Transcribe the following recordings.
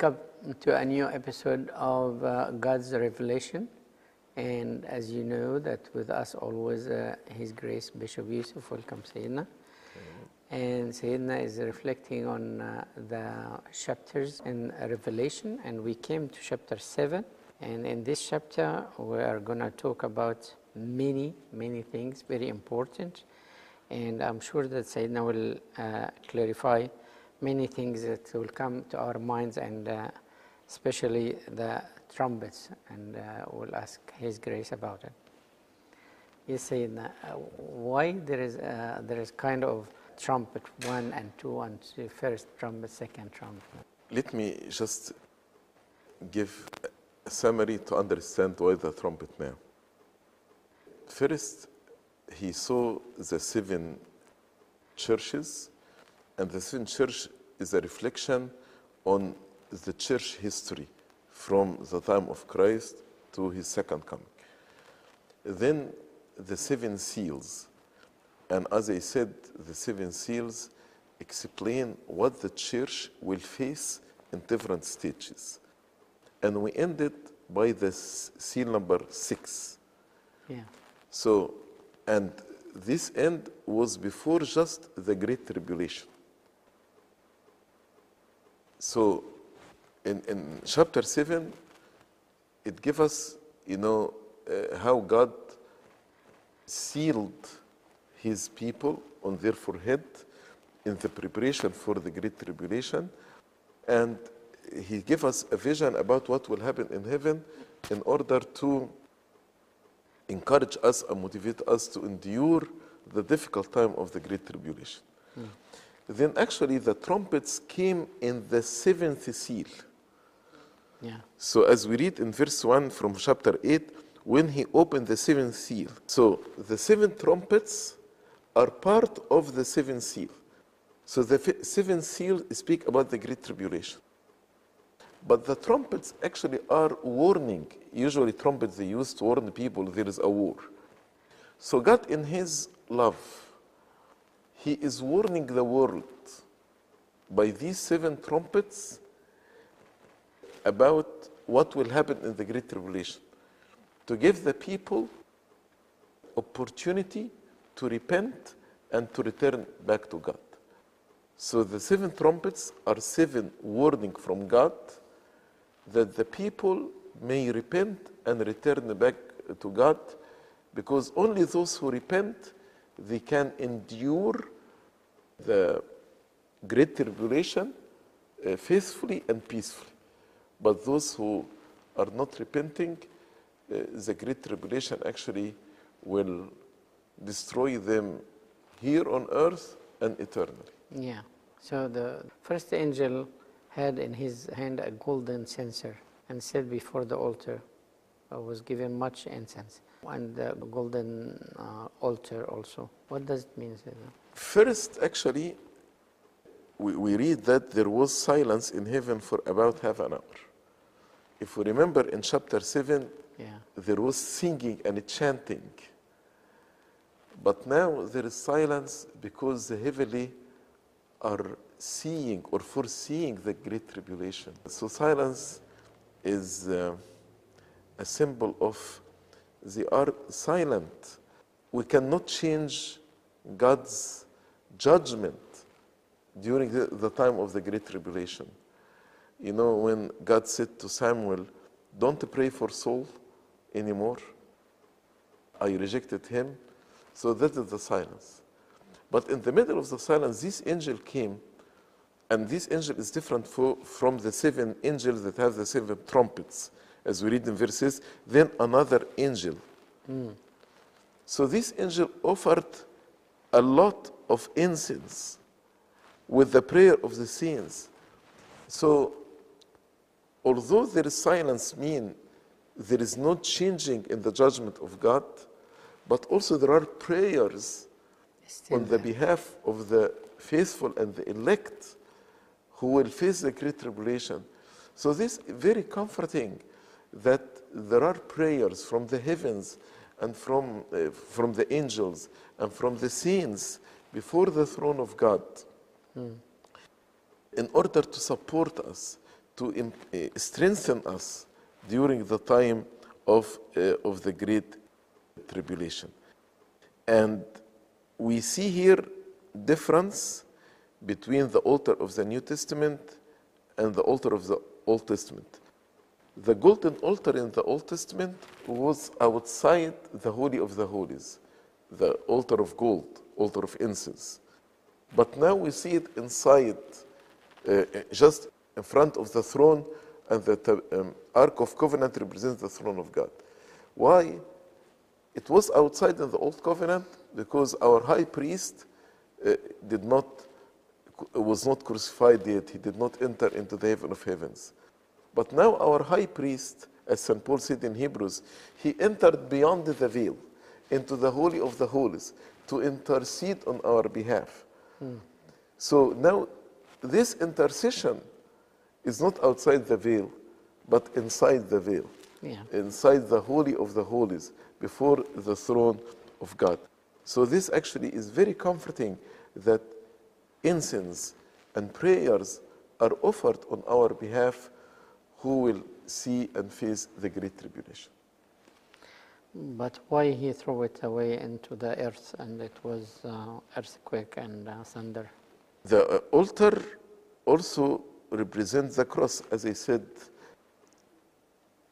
Welcome to a new episode of uh, God's Revelation. And as you know, that with us always uh, His Grace Bishop Yusuf. Welcome, Sayyidina. And Sayyidina is reflecting on uh, the chapters in Revelation, and we came to chapter 7. And in this chapter, we are going to talk about many, many things, very important. And I'm sure that Sayyidina will uh, clarify many things that will come to our minds, and uh, especially the trumpets, and uh, we'll ask His Grace about it. Yes, Sayyidina, uh, why there is, uh, there is kind of trumpet one and two, and three, first trumpet, second trumpet? Let me just give a summary to understand why the trumpet now. First, he saw the seven churches, and the seven church is a reflection on the church history from the time of Christ to his second coming. Then the seven seals, and as I said, the seven seals explain what the church will face in different stages. And we ended by the seal number six. Yeah. So, and this end was before just the Great Tribulation. So, in, in chapter 7, it gives us, you know, uh, how God sealed his people on their forehead in the preparation for the Great Tribulation. And he gave us a vision about what will happen in heaven in order to encourage us and motivate us to endure the difficult time of the Great Tribulation. Then actually the trumpets came in the seventh seal. Yeah. So as we read in verse 1 from chapter 8, when he opened the seventh seal. So the seven trumpets are part of the seventh seal. So the seventh seal speak about the great tribulation. But the trumpets actually are warning. Usually trumpets they use to warn people there is a war. So God in his love, he is warning the world by these seven trumpets about what will happen in the Great Tribulation to give the people opportunity to repent and to return back to God. So the seven trumpets are seven warning from God that the people may repent and return back to God because only those who repent they can endure the great tribulation uh, faithfully and peacefully. But those who are not repenting, uh, the great tribulation actually will destroy them here on earth and eternally. Yeah. So the first angel had in his hand a golden censer and set before the altar uh, was given much incense and the golden uh, altar also. What does it mean? First, actually, we, we read that there was silence in heaven for about half an hour. If we remember in chapter 7, Yeah. there was singing and chanting. But now there is silence because the heavenly are seeing or foreseeing the great tribulation. So silence is uh, a symbol of they are silent. We cannot change God's judgment during the, the time of the great tribulation. You know, when God said to Samuel, Don't pray for Saul anymore, I rejected him. So that is the silence. But in the middle of the silence, this angel came, and this angel is different fo- from the seven angels that have the seven trumpets, as we read in verses. Then another angel. Hmm. So this angel offered a lot of incense with the prayer of the saints. So, although there is silence, mean there is no changing in the judgment of God, but also there are prayers on the behalf of the faithful and the elect who will face the great tribulation. So this very comforting that there are prayers from the heavens and from, uh, from the angels and from the saints before the throne of God in order to support us, to eh, strengthen us during the time of, uh, of the great tribulation. And we see here difference between the altar of the New Testament and the altar of the Old Testament. The golden altar in the Old Testament was outside the Holy of the Holies, the altar of gold, altar of incense. But now we see it inside, uh, just in front of the throne, and the um, Ark of Covenant represents the throne of God. Why? It was outside in the Old Covenant because our high priest uh, did not, was not crucified yet. He did not enter into the heaven of heavens. But now our high priest, as St. Paul said in Hebrews, he entered beyond the veil into the Holy of the Holies to intercede on our behalf. So now this intercession is not outside the veil, but inside the veil, Yeah. inside the Holy of the Holies, before the throne of God. So this actually is very comforting that incense and prayers are offered on our behalf who will see and face the great tribulation. But why he threw it away into the earth and it was uh, earthquake and uh, thunder? The uh, altar also represents the cross. As I said,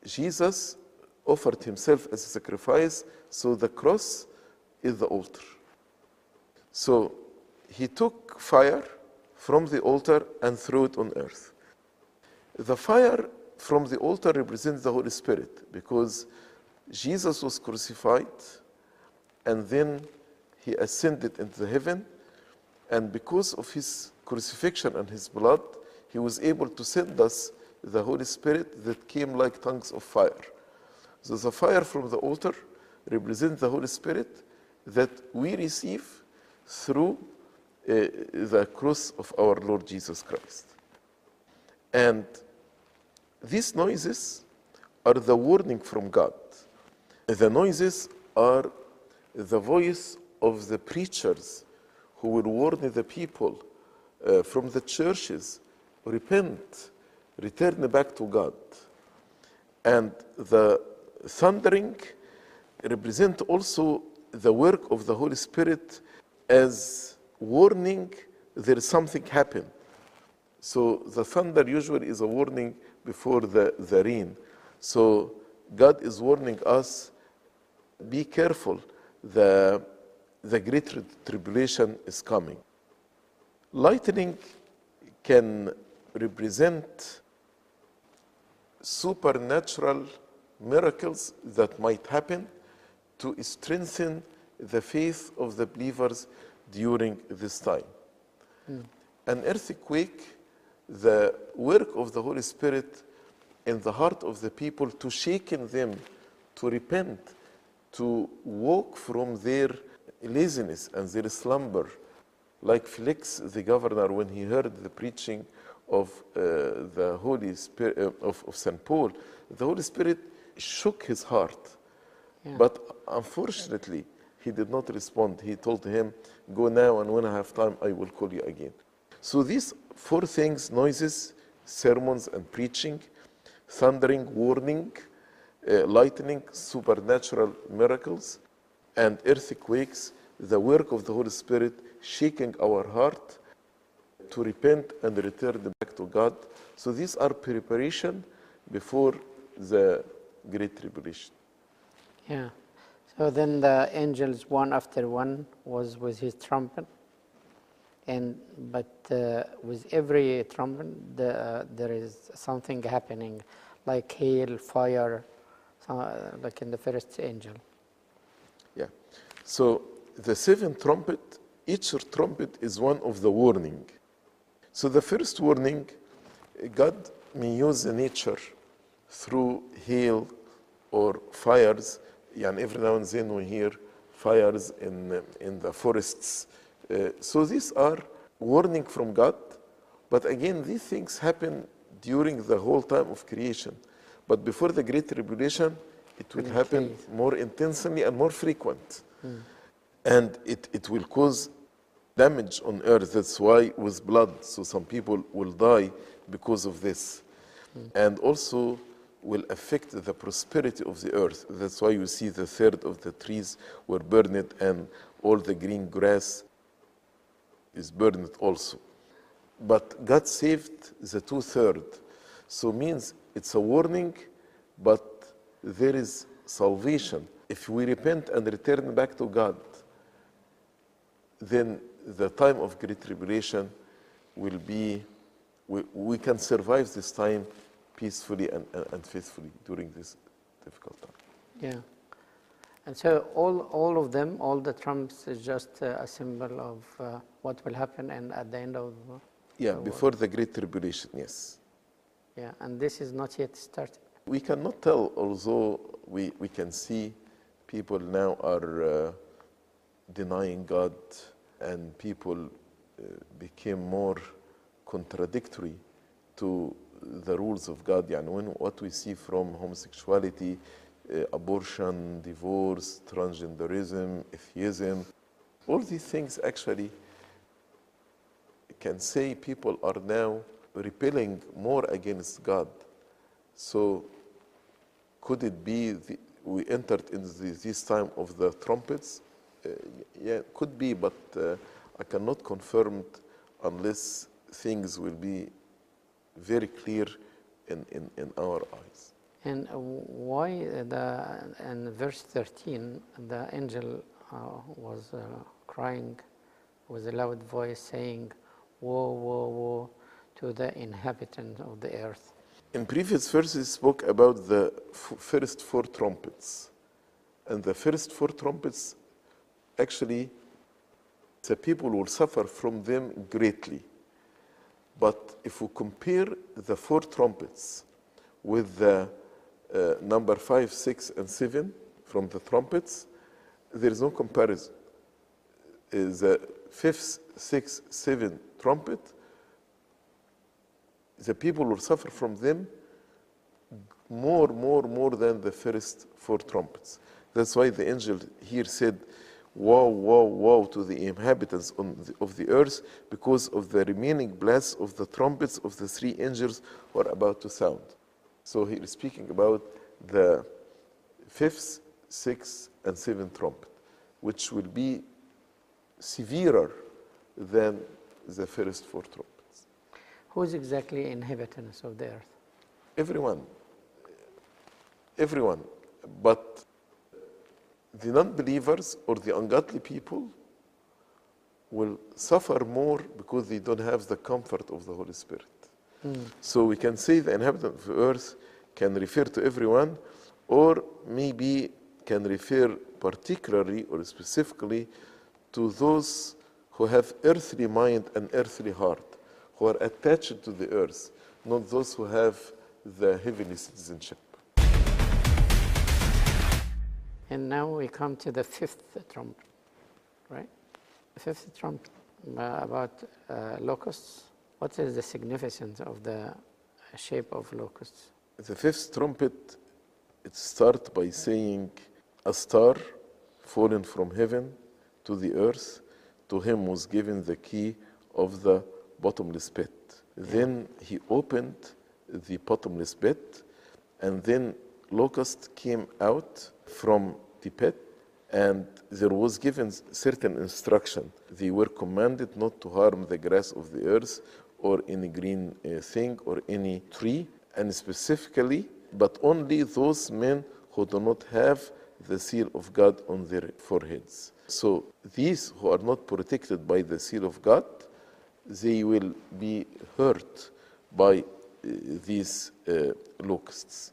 Jesus offered himself as a sacrifice, so the cross is the altar. So he took fire from the altar and threw it on earth. The fire from the altar represents the Holy Spirit because Jesus was crucified and then he ascended into heaven and because of his crucifixion and his blood, he was able to send us the Holy Spirit that came like tongues of fire. So the fire from the altar represents the Holy Spirit that we receive through uh, the cross of our Lord Jesus Christ. And these noises are the warning from God. The noises are the voice of the preachers who will warn the people uh, from the churches repent, return back to God. And the thundering represent also the work of the Holy Spirit as warning there is something happened. So the thunder usually is a warning before the, the rain. So God is warning us be careful, the, the great tribulation is coming. Lightning can represent supernatural miracles that might happen to strengthen the faith of the believers during this time. Hmm. An earthquake, the work of the Holy Spirit in the heart of the people to shaken them to repent, to walk from their laziness and their slumber. Like Felix, the governor, when he heard the preaching of uh, the Holy Spirit uh, of, of St. Paul, the Holy Spirit shook his heart. Yeah. But unfortunately, he did not respond. He told him, Go now, and when I have time, I will call you again. So, these four things noises, sermons, and preaching, thundering, warning, lightning, supernatural miracles, and earthquakes, the work of the Holy Spirit shaking our heart to repent and return back to God. So, these are preparation before the Great Tribulation. Yeah. So then the angels, one after one, was with his trumpet. And but uh, with every trumpet, the, uh, there is something happening, like hail, fire, uh, like in the first angel. Yeah. So the seventh trumpet, each trumpet is one of the warning. So the first warning, God may use the nature through hail or fires. And every now and then we hear fires in, in the forests. Uh, so these are warning from God. But again, these things happen during the whole time of creation. But before the Great Tribulation, it will happen more intensely and more frequent. And it, it will cause damage on earth. That's why with blood, so some people will die because of this. and also will affect the prosperity of the earth. That's why you see the third of the trees were burned and all the green grass is burned also. But God saved the two third. So means it's a warning, but there is salvation. If we repent and return back to God, then the time of great tribulation will be, we, we can survive this time peacefully and, and, and faithfully during this difficult time. Yeah. And so all, all of them, all the trumps is just uh, a symbol of uh, what will happen and at the end of, uh, Yeah, the before the great tribulation, yes. Yeah, and this is not yet started. We cannot tell, although we, we can see people now are uh, denying God and people uh, became more contradictory to the rules of God. and when, what we see from homosexuality, uh, abortion, divorce, transgenderism, atheism, all these things actually can say people are now rebelling more against God. So could it be the, we entered in the, this time of the trumpets? Uh, yeah, could be, but uh, I cannot confirm it unless things will be very clear in, in, in our eyes. And why the, in verse 13, the angel uh, was uh, crying with a loud voice saying, Woe, woe, woe to the inhabitants of the earth. In previous verses, spoke about the first four trumpets. And the first four trumpets, actually, the people will suffer from them greatly. But if we compare the four trumpets with the uh, number five, six, and seven from the trumpets, there is no comparison. Is the fifth, sixth, seventh trumpet, the people will suffer from them more, more, more than the first four trumpets. That's why the angel here said, Woe, woe, woe to the inhabitants the, of the earth because of the remaining blast of the trumpets of the three angels who are about to sound. So he is speaking about the fifth, sixth, and seventh trumpet, which will be severer than the first four trumpets. Who is exactly inhabitants of the earth? Everyone, everyone, but the non believers or the ungodly people will suffer more because they don't have the comfort of the Holy Spirit. Hmm. So we can say the inhabitant of the earth can refer to everyone, or maybe can refer particularly or specifically to those who have earthly mind and earthly heart, who are attached to the earth, not those who have the heavenly citizenship. And now we come to the fifth trumpet, right? The fifth trumpet uh, about uh, locusts. What is the significance of the shape of locusts? The fifth trumpet, it starts by saying, A star fallen from heaven to the earth, to him was given the key of the bottomless pit. Then he opened the bottomless pit, and then locust came out from the pit, and there was given certain instruction. They were commanded not to harm the grass of the earth or any green uh, thing or any tree, and specifically, but only those men who do not have the seal of God on their foreheads. So these who are not protected by the seal of God, they will be hurt by uh, these uh, locusts.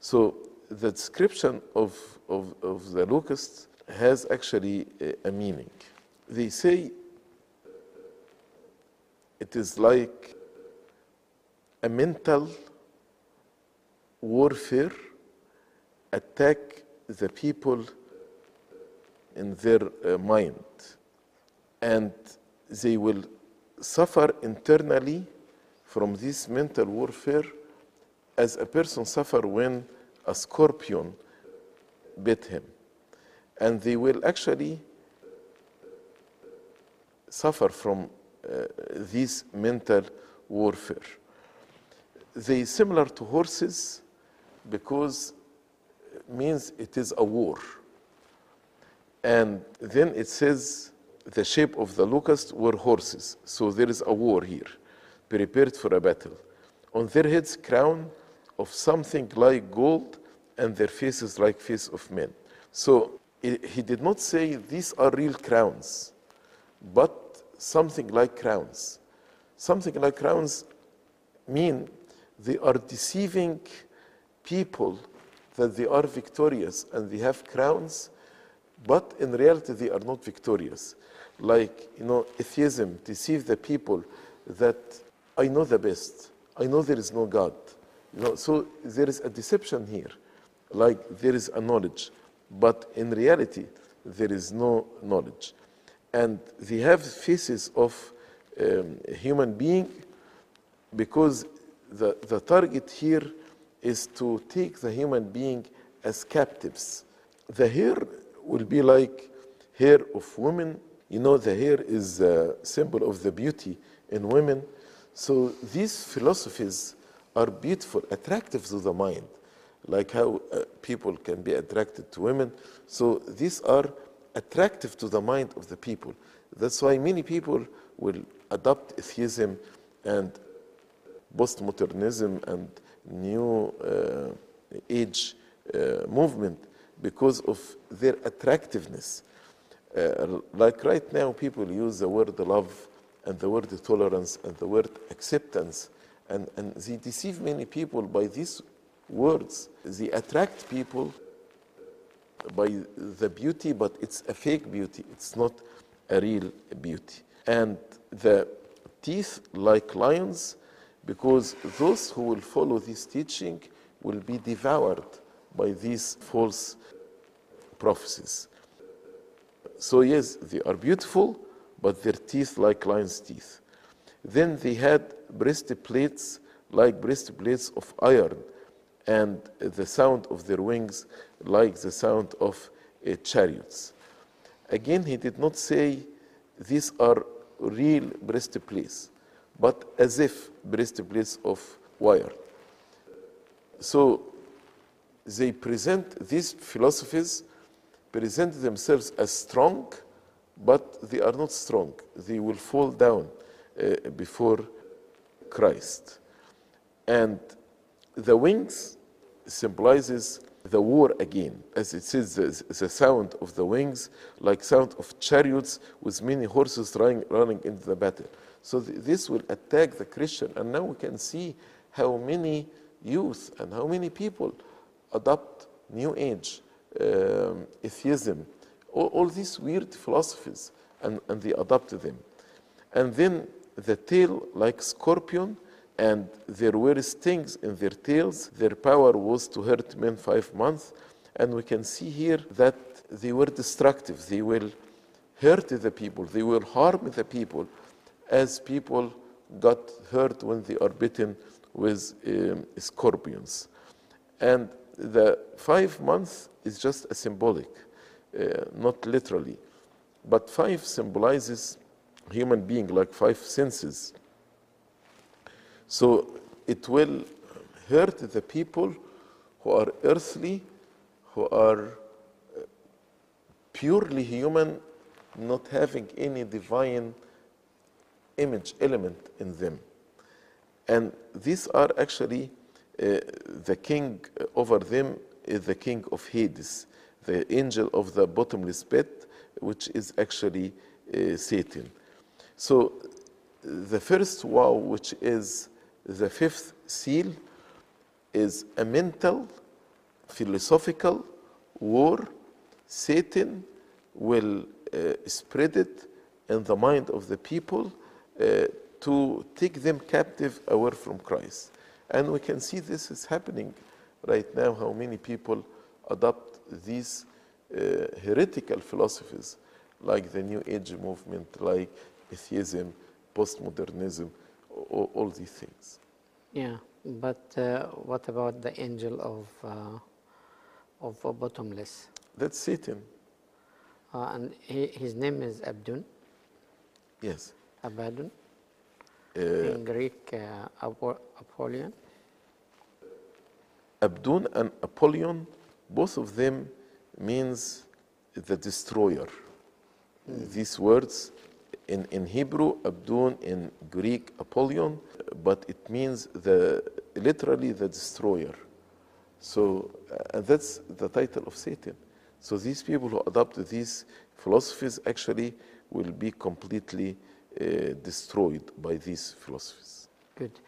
So the description of, of, of the locusts has actually a, a meaning. They say it is like a mental warfare attack the people in their uh, mind and they will suffer internally from this mental warfare as a person suffer when a scorpion bit him and they will actually suffer from uh, this mental warfare they similar to horses because it means it is a war. And then it says the shape of the locust were horses. So there is a war here, prepared for a battle. On their heads, crown of something like gold, and their faces like face of men. So he did not say these are real crowns, but something like crowns. Something like crowns mean they are deceiving people that they are victorious and they have crowns, but in reality they are not victorious. Like, you know, atheism deceive the people that I know the best, I know there is no God. You know, so there is a deception here, like there is a knowledge, but in reality there is no knowledge. And they have faces of um, human being because the, the target here is to take the human being as captives. The hair will be like hair of women. You know, the hair is a symbol of the beauty in women. So these philosophies are beautiful, attractive to the mind, like how uh, people can be attracted to women. So these are attractive to the mind of the people. That's why many people will adopt atheism and postmodernism and new uh, age uh, movement because of their attractiveness. Uh, like right now, people use the word love and the word tolerance and the word acceptance, and, and they deceive many people by these words. They attract people by the beauty, but it's a fake beauty. It's not a real beauty. And the teeth like lions, because those who will follow this teaching will be devoured by these false prophecies. So, yes, they are beautiful, but their teeth like lion's teeth. Then they had breastplates like breastplates of iron, and the sound of their wings like the sound of uh, chariots. Again, he did not say these are real breastplates, but as if breastplates of wire. So they present these philosophies present themselves as strong, but they are not strong. They will fall down uh, before Christ. And the wings symbolizes the war again, as it says, the, the sound of the wings, like sound of chariots with many horses running, running into the battle. So th- this will attack the Christian, and now we can see how many youth and how many people adopt New Age, um, atheism, all, all these weird philosophies, and, and they adopted them. And then the tail like scorpion, and there were stings in their tails. Their power was to hurt men five months. And we can see here that they were destructive. They will hurt the people, they will harm the people, as people got hurt when they are bitten with um, scorpions. And the five months is just a symbolic, uh, not literally. But five symbolizes human being like five senses. So it will hurt the people who are earthly, who are uh, purely human, not having any divine image element in them. And these are actually the king over them is the king of Hades, the angel of the bottomless pit, which is actually uh, Satan. So the first wow, which is the fifth seal, is a mental, philosophical war. Satan will uh, spread it in the mind of the people uh, to take them captive away from Christ. And we can see this is happening right now, how many people adopt these uh, heretical philosophies like the New Age movement, like atheism, postmodernism, all, all these things. Yeah, but uh, what about the angel of uh, of uh, bottomless? That's Satan. Uh, and he, his name is Abdon, Yes. Abaddon, Uh, in Greek, uh, Apollyon. Abdon and Apollyon, both of them means the destroyer. These words in, in Hebrew, Abdon, in Greek, Apollyon, but it means the literally the destroyer. So uh, and that's the title of Satan. So these people who adopt these philosophies actually will be completely uh, destroyed by these philosophies. Good.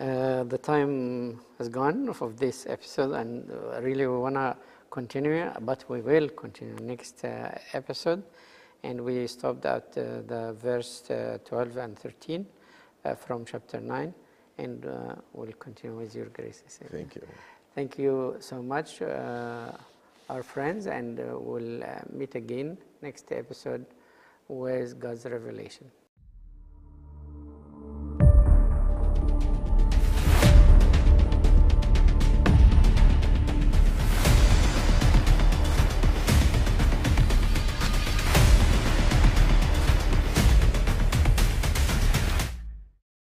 Uh, the time has gone of this episode, and uh, really we want to continue, but we will continue next uh, episode. And we stopped at uh, the verse uh, 12 and 13 uh, from chapter 9, and uh, we'll continue with your grace. Thank you. Thank you so much, uh, our friends, and uh, we'll uh, meet again next episode with God's revelation.